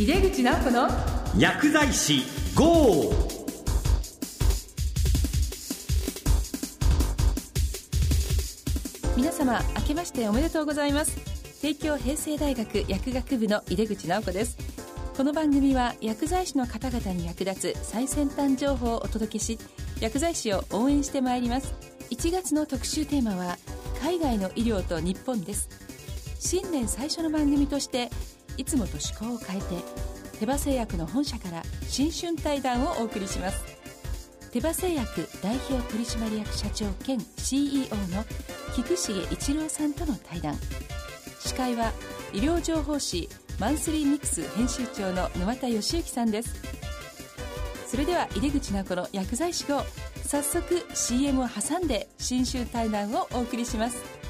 井出口直子の薬剤師 GO! 皆様明けましておめでとうございます。帝京平成大学薬学部の井出口直子です。この番組は薬剤師の方々に役立つ最先端情報をお届けし薬剤師を応援してまいります。1月の特集テーマは海外の医療と日本です。新年最初の番組としていつもと趣向を変えて手羽製薬の本社から新春対談をお送りします。手羽製薬代表取締役社長兼 CEO の菊重一郎さんとの対談。司会は医療情報誌マンスリーミックス編集長の沼田義之さんです。それでは井出口直子の薬剤師号早速 CM を挟んで新春対談をお送りします。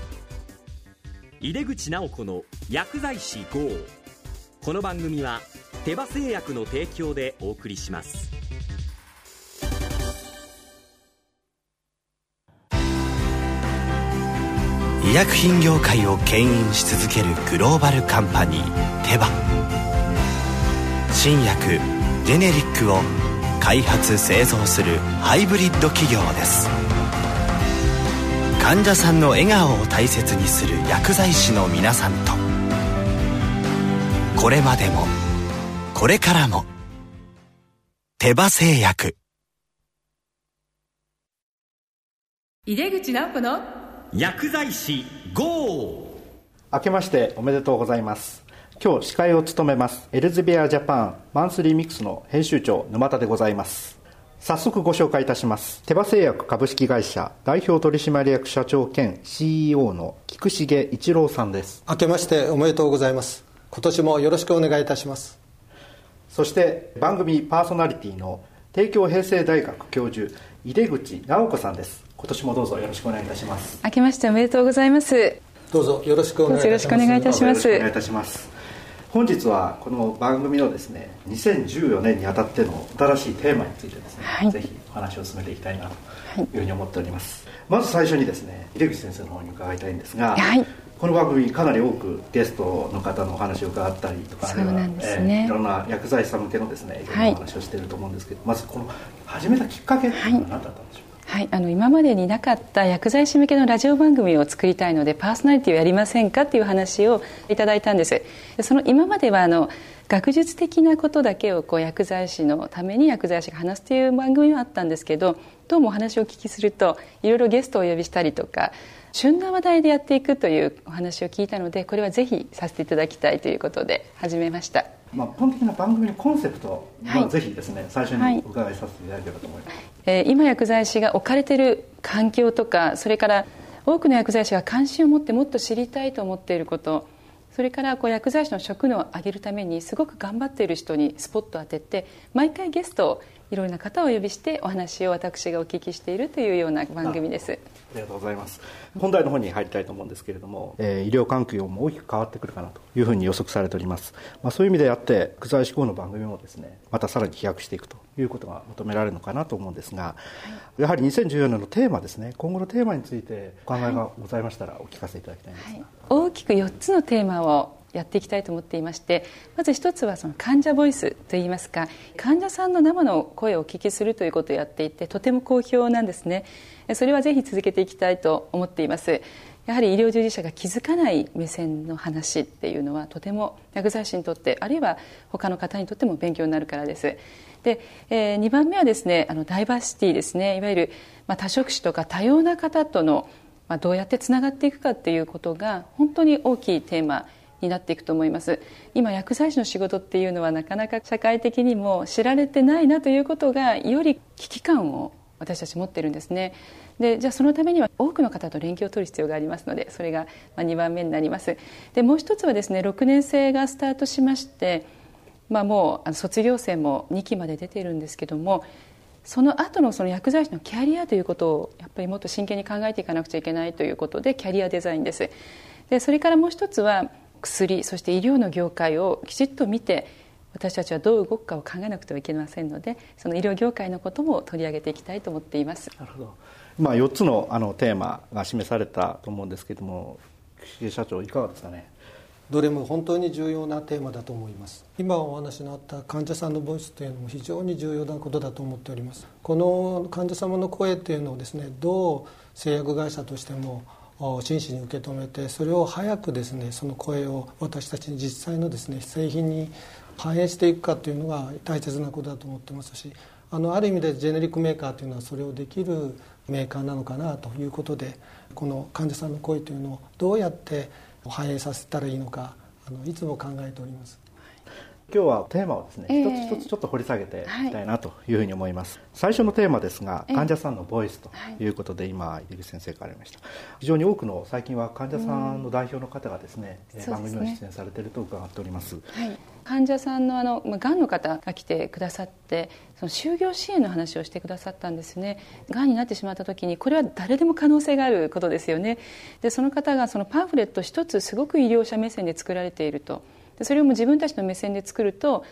井出口直子の薬剤師 GO この番組は手羽製薬の提供でお送りします。医薬品業界を牽引し続けるグローバルカンパニーテバ。新薬ジェネリックを開発製造するハイブリッド企業です。患者さんの笑顔を大切にする薬剤師の皆さんとこれまでも。これからも。手羽製薬。井出口直子の薬剤師 GO! 明けましておめでとうございます。今日司会を務めますエルズベアジャパンマンスリーミックスの編集長沼田でございます。早速ご紹介いたします。手羽製薬株式会社代表取締役社長兼 CEO の菊重一郎さんです。明けましておめでとうございます今年もよろしくお願いいたします。そして番組パーソナリティの帝京平成大学教授井出口直子さんです。今年もどうぞよろしくお願いいたします。明けましておめでとうございます。どうぞよろしくお願いいたします。よろしくお願いいたします。お願いいたします。本日はこの番組のですね2014年にあたっての新しいテーマについてですね、はい。ぜひお話を進めていきたいなというふうに思っております、まず最初にですね井出口先生の方に伺いたいんですが、はいこの番組かなり多くゲストの方のお話を伺ったりとかそうなんですね。えーいろんな薬剤師さん向けのですねい。ろんなお話をしていると思うんですけど、まずこの始めたきっかけっていうのは何だったんでしょうか、はい、あの今までになかった薬剤師向けのラジオ番組を作りたいのでパーソナリティをやりませんかっていう話をいただいたんです。でその今まではあの学術的なことだけをこう薬剤師のために薬剤師が話すという番組はあったんですけどどうもお話をお聞きするといろいろゲストをお呼びしたりとか旬な話題でやっていくというお話を聞いたのでこれはぜひさせていただきたいということで始めました。まあ、基本的な番組のコンセプトはぜひですね、最初にお伺いさせていただければと思います、えー今薬剤師が置かれている環境とかそれから多くの薬剤師が関心を持ってもっと知りたいと思っていることそれからこう薬剤師の職能を上げるためにすごく頑張っている人にスポットを当てて毎回ゲストをいろいろな方をお呼びしてお話を私がお聞きしているというような番組です。ありがとうございます。本題の方に入りたいと思うんですけれども、えー医療環境も大きく変わってくるかなというふうに予測されております、まあ、そういう意味であって薬剤師後の番組もですねまたさらに飛躍していくということが求められるのかなと思うんですが、やはり2014年のテーマですね今後のテーマについてお考えがございましたらお聞かせいただきたいんですが、大きく4つのテーマをやっていきたいと思っていましてまず一つはその患者ボイスといいますか患者さんの生の声をお聞きするということをやっていてとても好評なんですね。それはぜひ続けていきたいと思っています。やはり医療従事者が気づかない目線の話っていうのはとても薬剤師にとってあるいは他の方にとっても勉強になるからです。で、え2番目はですねあのダイバーシティですね。いわゆる、まあ、多職種とか多様な方との、まあ、どうやってつながっていくかっていうことが本当に大きいテーマになっていくと思います。今薬剤師の仕事っていうのはなかなか社会的にも知られてないなということがより危機感を私たち持ってるんですね。でじゃあそのためには多くの方と連携を取る必要がありますのでそれが2番目になります。でもう一つはですね6年生がスタートしまして、まあ、もう卒業生も2期まで出ているんですけどもその後のその薬剤師のキャリアということをやっぱりもっと真剣に考えていかなくちゃいけないということでキャリアデザインです。でそれからもう一つは薬そして医療の業界をきちっと見て私たちはどう動くかを考えなくてはいけませんのでその医療業界のことも取り上げていきたいと思っています。なるほど、まあ、4つのあのテーマが示されたと思うんですけれども岸社長いかがですかね？どれも本当に重要なテーマだと思います。今お話のあった患者さんのボイスというのも非常に重要なことだと思っております。この患者様の声っていうのをですねどう製薬会社としても真摯に受け止めてそれを早くですねその声を私たちに実際のですね製品に反映していくかというのが大切なことだと思ってますしあのある意味でジェネリックメーカーというのはそれをできるメーカーなのかなということでこの患者さんの声というのをどうやって反映させたらいいのかあのいつも考えております。今日はテーマをですね、えー、一つ一つちょっと掘り下げてい。きたいなというふうに思います、はい、最初のテーマですが、患者さんのボイスとい。うことで、今井口先生からありました。非常に多くの最近は患者さんの代表の方がですね、うん、番組に出演されていると伺っております、はい、患者さんのあの、まあ、がんの方が来てくださってその就業支援の話をしてくださったんですね。がんになってしまった時にこれは誰でも可能性があることですよね。でその方がそのパンフレット一つすごく医療者目線で作られているとでそれをも自分たちの目線で作ると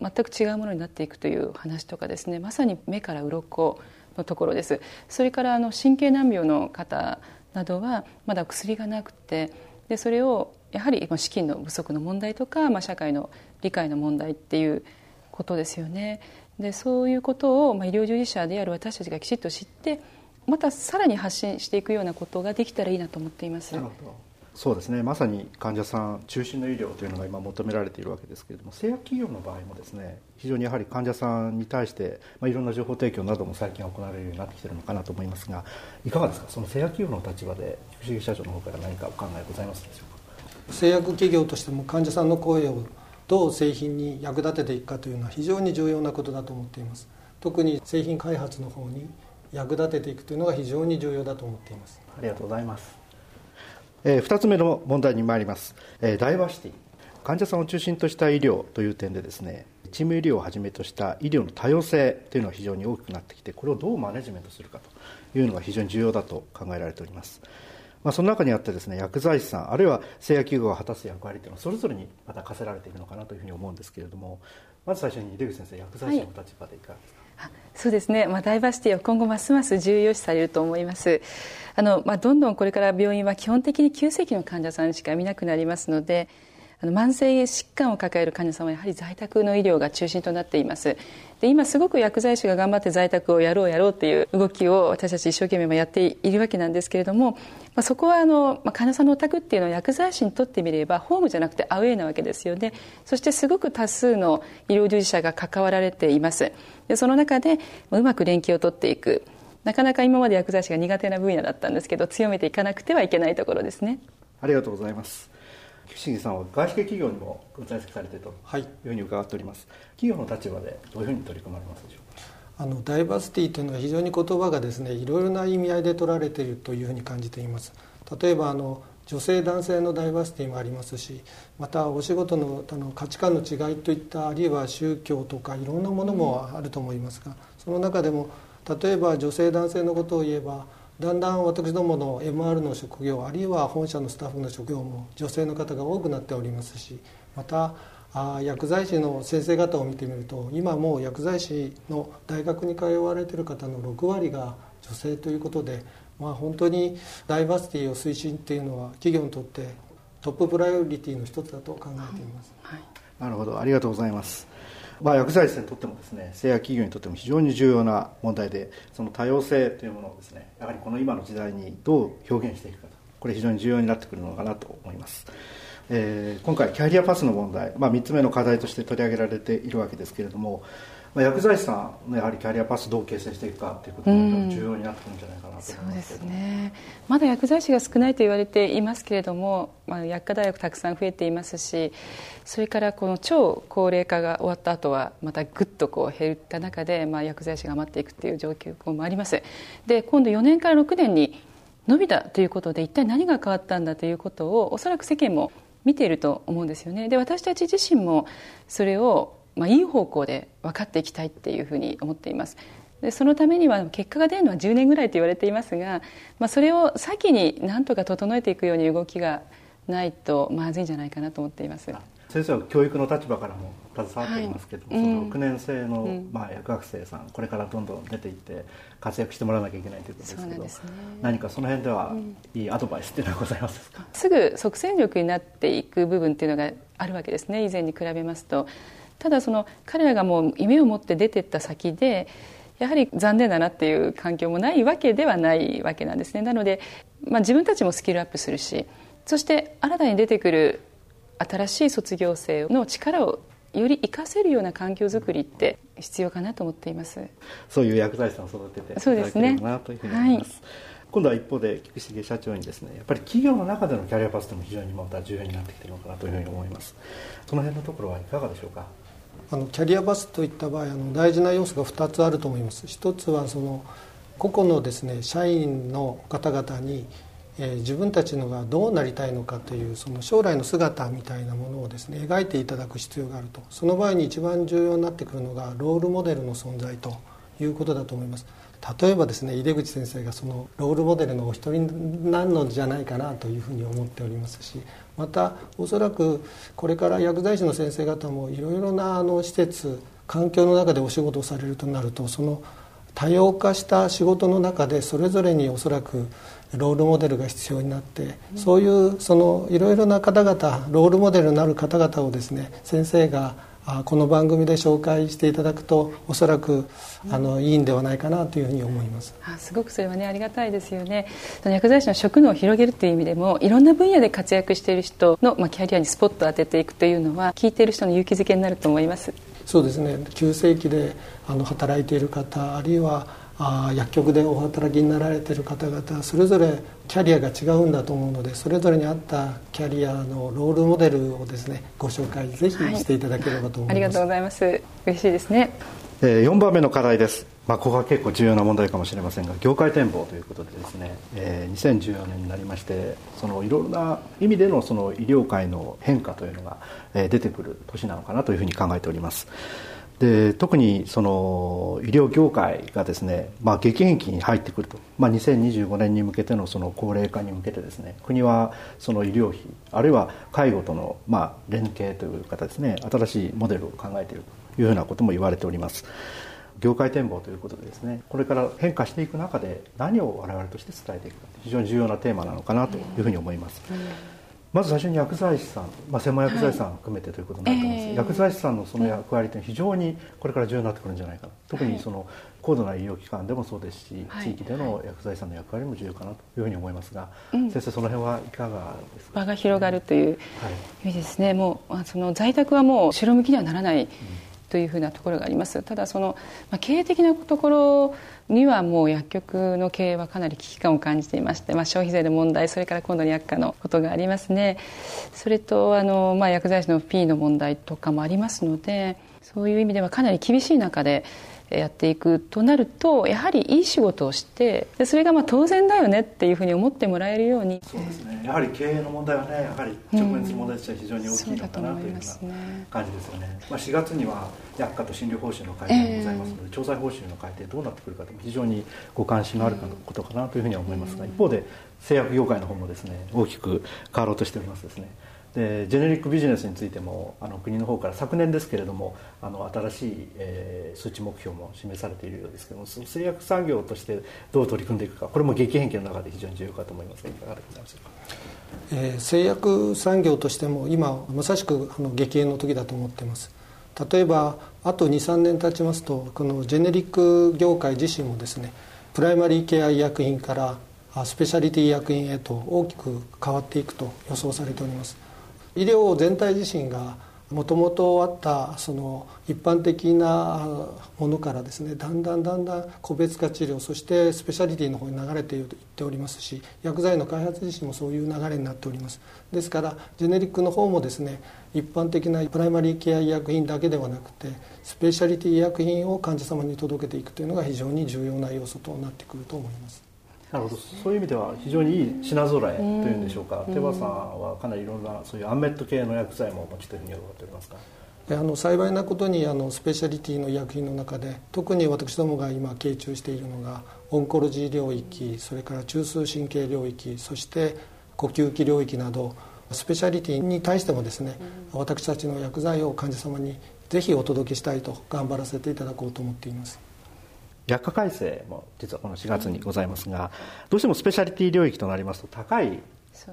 全く違うものになっていくという話とかですね。まさに目から鱗のところです。それからあの神経難病の方などはまだ薬がなくてでそれをやはり資金の不足の問題とか、まあ、社会の理解の問題っていうことですよね。でそういうことを、まあ、医療従事者である私たちがきちっと知ってまたさらに発信していくようなことができたらいいなと思っています。なるほど。そうですね。まさに患者さん中心の医療というのが今求められているわけですけれども製薬企業の場合もですね非常にやはり患者さんに対して、まあ、いろんな情報提供なども最近行われるようになってきているのかなと思いますがいかがですか？その製薬企業の立場で福重社長の方から何かお考えございますでしょうか？製薬企業としても患者さんの声をどう製品に役立てていくかというのは非常に重要なことだと思っています。特に製品開発の方に役立てていくというのが非常に重要だと思っています。ありがとうございますえー、2つ目の問題に参ります、えー、ダイバーシティ。患者さんを中心とした医療という点でですねチーム医療をはじめとした医療の多様性というのは非常に大きくなってきてこれをどうマネジメントするかというのが非常に重要だと考えられております、まあ、その中にあってですね薬剤師さんあるいは製薬企業が果たす役割というのはそれぞれにまた課せられているのかなというふうに思うんですけれどもまず最初に出口先生薬剤師の立場でいかがですか、はいそうですね、まあ、ダイバーシティは今後ますます重要視されると思います。あの、まあ、どんどんこれから病院は基本的に急性期の患者さんしか見なくなりますのであの慢性疾患を抱える患者さんはやはり在宅の医療が中心となっています。で今すごく薬剤師が頑張って在宅をやろうやろうっていう動きを私たち一生懸命やっているわけなんですけれども、まあ、そこはあの、まあ、患者さんのお宅っていうのは薬剤師にとってみればホームじゃなくてアウェイなわけですよね。そしてすごく多数の医療従事者が関わられています。でその中でうまく連携を取っていく。なかなか今まで薬剤師が苦手な分野だったんですけど強めていかなくてはいけないところですね。ありがとうございます。岸木さんは外資系企業にも在籍されているというふうに伺っております、はい、企業の立場でどういうふうに取り組まれますでしょうか？あのダイバーシティというのは非常に言葉がですねいろいろな意味合いで取られているというふうに感じています。例えばあの女性男性のダイバーシティもありますしまたお仕事のあの価値観の違いといったあるいは宗教とかいろんなものもあると思いますがその中でも例えば女性男性のことを言えばだんだん私どもの MR の職業あるいは本社のスタッフの職業も女性の方が多くなっておりますしまたあ薬剤師の先生方を見てみると今もう薬剤師の大学に通われている方の6割が女性ということで、まあ、本当にダイバーシティを推進っていうのは企業にとってトッププライオリティの一つだと考えています、はい、なるほど。ありがとうございます。まあ、薬剤師にとってもですね製薬企業にとっても非常に重要な問題でその多様性というものをですねやはりこの今の時代にどう表現していくかとこれ非常に重要になってくるのかなと思います、えー、今回キャリアパスの問題、まあ、3つ目の課題として取り上げられているわけですけれどもまあ、薬剤師さんのやはりキャリアパスどう形成していくかということが重要になってくるんじゃないかなと思います、そうですね。まだ薬剤師が少ないと言われていますけれども、まあ、薬科大学たくさん増えていますしそれからこの超高齢化が終わった後はまたぐっとこう減った中で、まあ、薬剤師が余っていくという状況もあります。で今度4年から6年に伸びたということで一体何が変わったんだということをおそらく世間も見ていると思うんですよね。で私たち自身もそれをまあ、いい方向で分かっていきたいっていうふうに思っています。でそのためには結果が出るのは10年ぐらいと言われていますが、まあ、それを先になんとか整えていくように動きがないとまずいんじゃないかなと思っています。先生は教育の立場からも携わっていますけども、はい、その6年生の、うん、まあ、薬学生さんこれからどんどん出ていって活躍してもらわなきゃいけないということですけど、ね、何かその辺では、いいアドバイスっていうのはございますか？すぐ即戦力になっていく部分っていうのがあるわけですね。以前に比べますとただその彼らがもう夢を持って出てった先でやはり残念だなっていう環境もないわけではないわけなんですね。なので、まあ、自分たちもスキルアップするしそして新たに出てくる新しい卒業生の力をより活かせるような環境づくりって必要かなと思っています。そういう薬剤師さんを育てていただければなというふうに思います、ねはい、今度は一方で菊重社長にですねやっぱり企業の中でのキャリアパスでも非常にまた重要になってきているのかなというふうに思います。その辺のところはいかがでしょうか？あのキャリアバスといった場合あの大事な要素が2つあると思います。一つはその個々のですね社員の方々に、えー、自分たちのがどうなりたいのかというその将来の姿みたいなものをですね描いていただく必要があると。その場合に一番重要になってくるのがロールモデルの存在ということだと思います。例えばですね井出口先生がそのロールモデルのお一人なんのじゃないかなというふうに思っておりますしまたおそらくこれから薬剤師の先生方もいろいろなあの施設環境の中でお仕事をされるとなるとその多様化した仕事の中でそれぞれにおそらくロールモデルが必要になってそういうそのいろいろな方々ロールモデルになる方々をですね先生がこの番組で紹介していただくとおそらくあのいいんではないかなというふうに思います。あすごくそれはねありがたいですよね。薬剤師の職能を広げるという意味でもいろんな分野で活躍している人の、まあ、キャリアにスポットを当てていくというのは聞いている人の勇気づけになると思います。そうですね。急性期であの働いている方あるいはあ薬局でお働きになられている方々それぞれキャリアが違うんだと思うのでそれぞれに合ったキャリアのロールモデルをですねご紹介ぜひしていただければと思います、はい、ありがとうございます。嬉しいですね、えー、4番目の課題です。まあ、ここが結構重要な問題かもしれませんが業界展望ということでですね、えー、2014年になりましてそのいろいろな意味でのその医療界の変化というのが、えー、出てくる年なのかなというふうに考えております。で特にその医療業界がですね、まあ、激変期に入ってくると、まあ、2025年に向けてのその高齢化に向けてですね。国はその医療費あるいは介護とのまあ連携という形ですね新しいモデルを考えているというふうなことも言われております。業界展望ということでですねこれから変化していく中で何を我々として伝えていくか非常に重要なテーマなのかなというふうに思います、うんまず最初に薬剤師さん、まあ、専門薬剤師さん含めてということになると思います、はい、薬剤師さんのその役割というのは非常にこれから重要になってくるんじゃないかな。特にその高度な医療機関でもそうですし、はい、地域での薬剤師さんの役割も重要かなというふうに思いますが、先生その辺はいかがですか？場が広がるという意味ですね、もうその在宅はもう後ろ向きにはならない、うんというふうなところがあります。ただその、まあ、経営的なところにはもう薬局の経営はかなり危機感を感じていまして、まあ、消費税の問題それから今度に薬価のことがありますね。それとあの、まあ、薬剤師の P の問題とかもありますのでそういう意味ではかなり厳しい中でやっていくとなるとやはりいい仕事をしてでそれがまあ当然だよねっていうふうに思ってもらえるように。そうですね。やはり経営の問題はねやはり直面する問題としては非常に大きいのかなというような感じですよね、まあ、4月には薬価と診療報酬の改定がございますので、調査報酬の改定どうなってくるかと非常にご関心のあることかなというふうには思いますが一方で製薬業界の方もですね大きく変わろうとしておりますですねでジェネリックビジネスについてもあの国の方から昨年ですけれどもあの新しい、えー、数値目標も示されているようですけども製薬産業としてどう取り組んでいくかこれも激変期の中で非常に重要かと思います。がいかがでございましょうか？えー、製薬産業としても今まさしくあの激変の時だと思ってます。例えばあと23年経ちますとこのジェネリック業界自身もですねプライマリーケア医薬品からスペシャリティ医薬品へと大きく変わっていくと予想されております。医療全体自身がもともとあったその一般的なものからですねだんだんだんだん個別化治療そしてスペシャリティの方に流れていっておりますし薬剤の開発自身もそういう流れになっております。ですからジェネリックの方もですね一般的なプライマリーケア医薬品だけではなくてスペシャリティ医薬品を患者様に届けていくというのが非常に重要な要素となってくると思います。なるほど。そういう意味では非常にいい品揃えというんでしょうか、手羽さんはかなりいろんなそういうアンメット系の薬剤もお持ちというふうに伺っておりますか？あの幸いなことにあのスペシャリティの医薬品の中で特に私どもが今傾注しているのがオンコロジー領域それから中枢神経領域そして呼吸器領域などスペシャリティに対してもですね、うん、私たちの薬剤を患者様にぜひお届けしたいと頑張らせていただこうと思っています薬価改正も実はこの4月にございますが、どうしてもスペシャリティ領域となりますと高い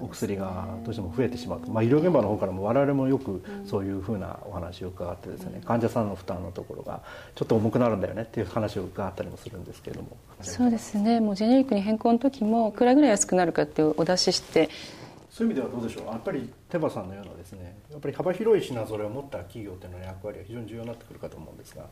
お薬がどうしても増えてしまう。と、まあ、医療現場の方からも我々もよくそういうふうなお話を伺ってですね、患者さんの負担のところがちょっと重くなるんだよねっていう話を伺ったりもするんですけれども。そうですね。もうジェネリックに変更の時もいくらぐらい安くなるかってお出しして。そういう意味ではどうでしょう。やっぱり手羽さんのようなですねやっぱり幅広い品揃えを持った企業というのの役割は非常に重要になってくるかと思うんですが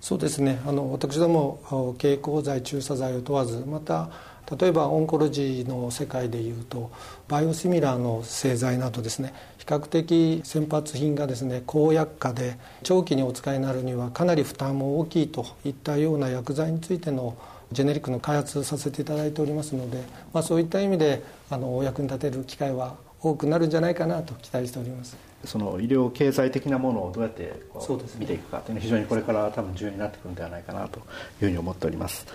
そうですね。あの私ども経口剤注射剤を問わずまた例えばオンコロジーの世界でいうとバイオシミラーの製剤などですね比較的先発品がですね高薬価で長期にお使いになるにはかなり負担も大きいといったような薬剤についてのジェネリックの開発させていただいておりますので、まあ、そういった意味であのお役に立てる機会は多くなるんじゃないかなと期待しております。その医療経済的なものをどうやってこう見ていくかというのは非常にこれから多分重要になってくるんではないかなというふうに思っております。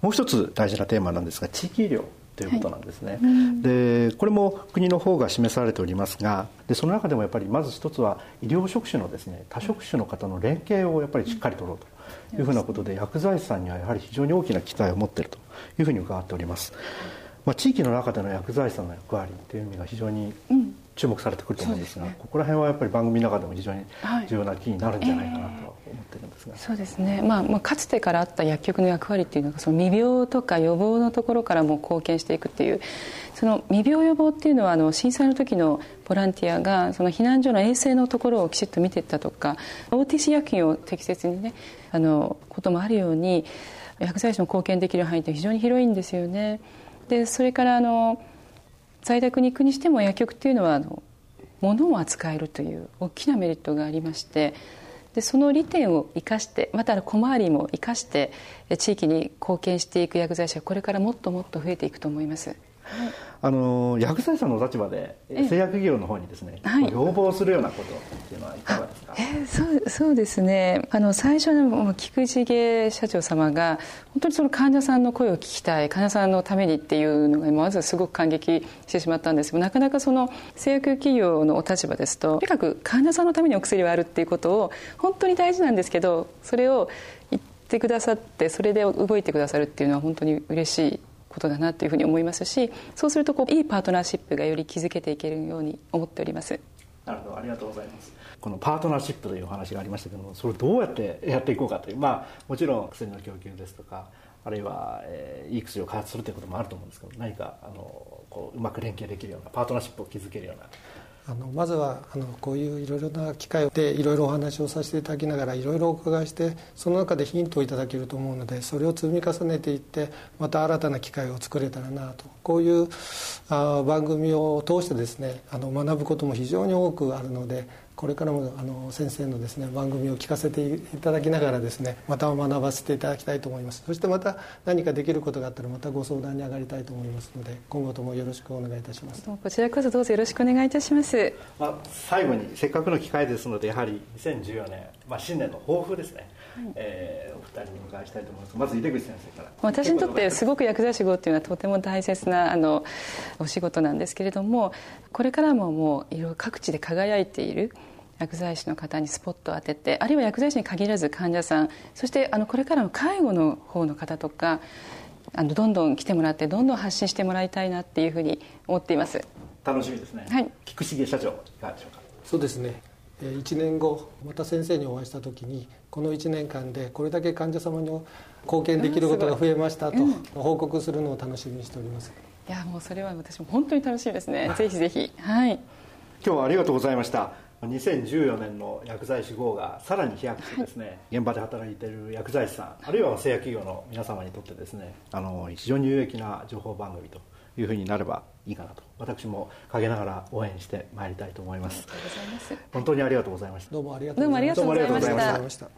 もう一つ大事なテーマなんですが地域医療ということなんですね、はい、でこれも国の方が示されておりますがでその中でもやっぱりまず一つは医療職種のですね多職種の方の連携をやっぱりしっかり取ろうというふうなことで薬剤師さんにはやはり非常に大きな期待を持っているというふうに伺っております、まあ、地域の中での薬剤師さんの役割という意味が非常に注目されてくると思うんですが、ね、ここら辺はやっぱり番組の中でも非常に重要なキーになるんじゃないかなと思ってるんですが、はいえ。ー、そうですね、まあ、まあかつてからあった薬局の役割っていうのがその未病とか予防のところからも貢献していくっていうその未病予防っていうのはあの震災の時のボランティアがその避難所の衛生のところをきちっと見ていったとか OTC 薬品を適切にねあのこともあるように薬剤師の貢献できる範囲って非常に広いんですよね。でそれからあの在宅に行くにしても薬局っていうのはあの物を扱えるという大きなメリットがありましてでその利点を生かしてまた小回りも生かして地域に貢献していく薬剤師はこれからもっともっと増えていくと思います。はいあの薬剤師さんの立場で製薬業の方にですね、はい、要望するようなことっていうのはいかがですか、えそうそうですね。あの最初の菊池芸社長様が本当にその患者さんの声を聞きたい患者さんのためにっていうのがまずすごく感激してしまったんです。けどなかなかその製薬企業のお立場ですととにかく患者さんのためにお薬はあるっていうことを本当に大事なんですけどそれを言ってくださってそれで動いてくださるっていうのは本当に嬉しいことだなというふうに思いますしそうするとこういいパートナーシップがより築けていけるように思っております。なるほどありがとうございます。このパートナーシップというお話がありましたけどもそれをどうやってやっていこうかというまあもちろん薬の供給ですとかあるいは、えー、いい薬を開発するということもあると思うんですけど何かあのこううまく連携できるようなパートナーシップを築けるようなあのまずはあのこういういろいろな機会でいろいろお話をさせていただきながらいろいろお伺いしてその中でヒントをいただけると思うのでそれを積み重ねていってまた新たな機会を作れたらなと。こういうあ番組を通してですねあの学ぶことも非常に多くあるのでこれからもあの先生のですね番組を聞かせていただきながらですねまた学ばせていただきたいと思います。そしてまた何かできることがあったらまたご相談に上がりたいと思いますので今後ともよろしくお願いいたします。こちらこそどうぞよろしくお願いいたします、まあ、最後にせっかくの機会ですのでやはり2014年、まあ、新年の抱負ですね、はい、えー、お二人にお伺いしたいと思います。まず井出口先生から。私にとってすごく薬剤師号っていうのはとても大切なあのお仕事なんですけれどもこれからももういろいろ各地で輝いている薬剤師の方にスポットを当ててあるいは薬剤師に限らず患者さんそしてあのこれからの介護の方の方とかあのどんどん来てもらってどんどん発信してもらいたいなっていうふうに思っています。楽しみですね、はい、菊重社長いかがでしょうか？そうですね1年後また先生にお会いした時にこの1年間でこれだけ患者様に貢献できることが増えましたと報告するのを楽しみにしております、いやもうそれは私も本当に楽しみですね。ぜひぜひ。はい。今日はありがとうございました。2014年の薬剤師号がさらに飛躍してですね、はい、現場で働いている薬剤師さんあるいは製薬企業の皆様にとってですねあの非常に有益な情報番組というふうになればいいかなと私も陰ながら応援してまいりたいと思います。本当にありがとうございました。どうもありがとうございました。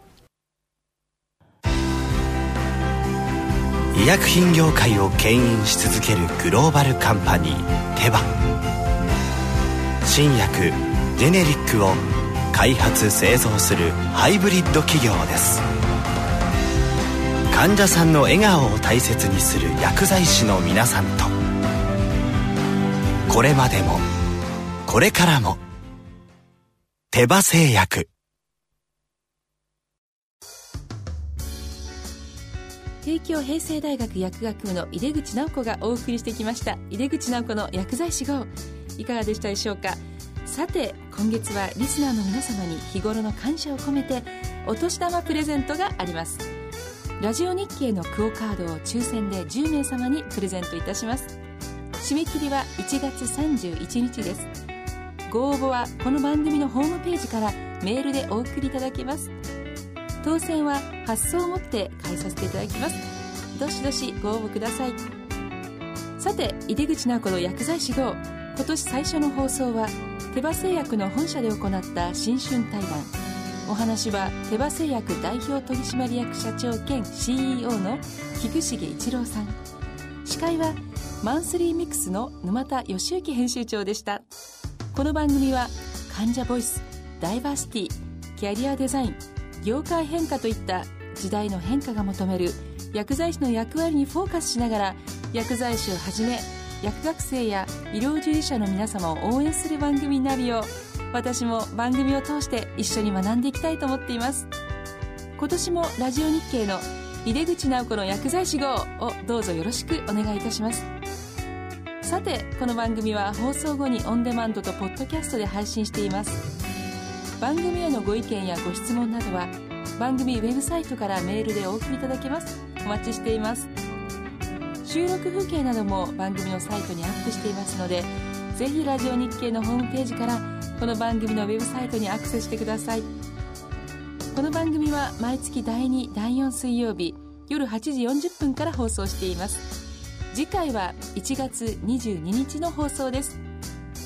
医薬品業界を牽引し続けるグローバルカンパニーテバ。新薬ジェネリックを開発製造するハイブリッド企業です。患者さんの笑顔を大切にする薬剤師の皆さんとこれまでも。これからも。手羽製薬。帝京平成大学薬学部の井出口直子がお送りしてきました。井出口直子の薬剤師号。いかがでしたでしょうか？さて今月はリスナーの皆様に日頃の感謝を込めてお年玉プレゼントがあります。ラジオ日経のクオカードを抽選で10名様にプレゼントいたします。締め切りは1月31日です。ご応募はこの番組のホームページからメールでお送りいただけます。当選は発送をもって返させていただきます。どしどしご応募ください。さて井出口直子の薬剤師号。今年最初の放送は手羽製薬の本社で行った新春対談。お話は手羽製薬代表取締役社長兼 CEO の菊重一郎さん。司会はマンスリーミックスの沼田義之編集長でした。この番組は患者ボイスダイバーシティキャリアデザイン業界変化といった時代の変化が求める薬剤師の役割にフォーカスしながら薬剤師をはじめ薬学生や医療従事者の皆様を応援する番組になるよう私も番組を通して一緒に学んでいきたいと思っています。今年もラジオ日経の井出口直子の薬剤師号をどうぞよろしくお願いいたします。さてこの番組は放送後にオンデマンドとポッドキャストで配信しています。番組へのご意見やご質問などは番組ウェブサイトからメールでお送りいただけます。お待ちしています。収録風景なども番組のサイトにアップしていますのでぜひラジオ日経のホームページからこの番組のウェブサイトにアクセスしてください。この番組は毎月第2第4水曜日夜8時40分から放送しています。次回は1月22日の放送です。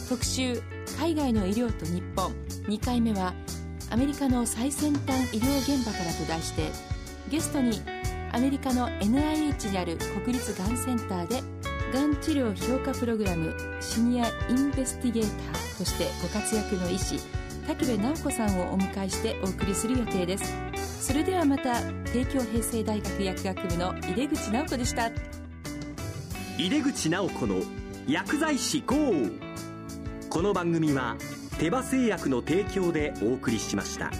特集海外の医療と日本。2回目はアメリカの最先端医療現場からと題してゲストにアメリカの NIH にある国立がんセンターでがん治療評価プログラムシニアインベスティゲーターとしてご活躍の医師滝部直子さんをお迎えしてお送りする予定です。それではまた帝京平成大学薬学部の井出口直子でした。井出口直子の薬剤師 g この番組は手羽製薬の提供でお送りしました。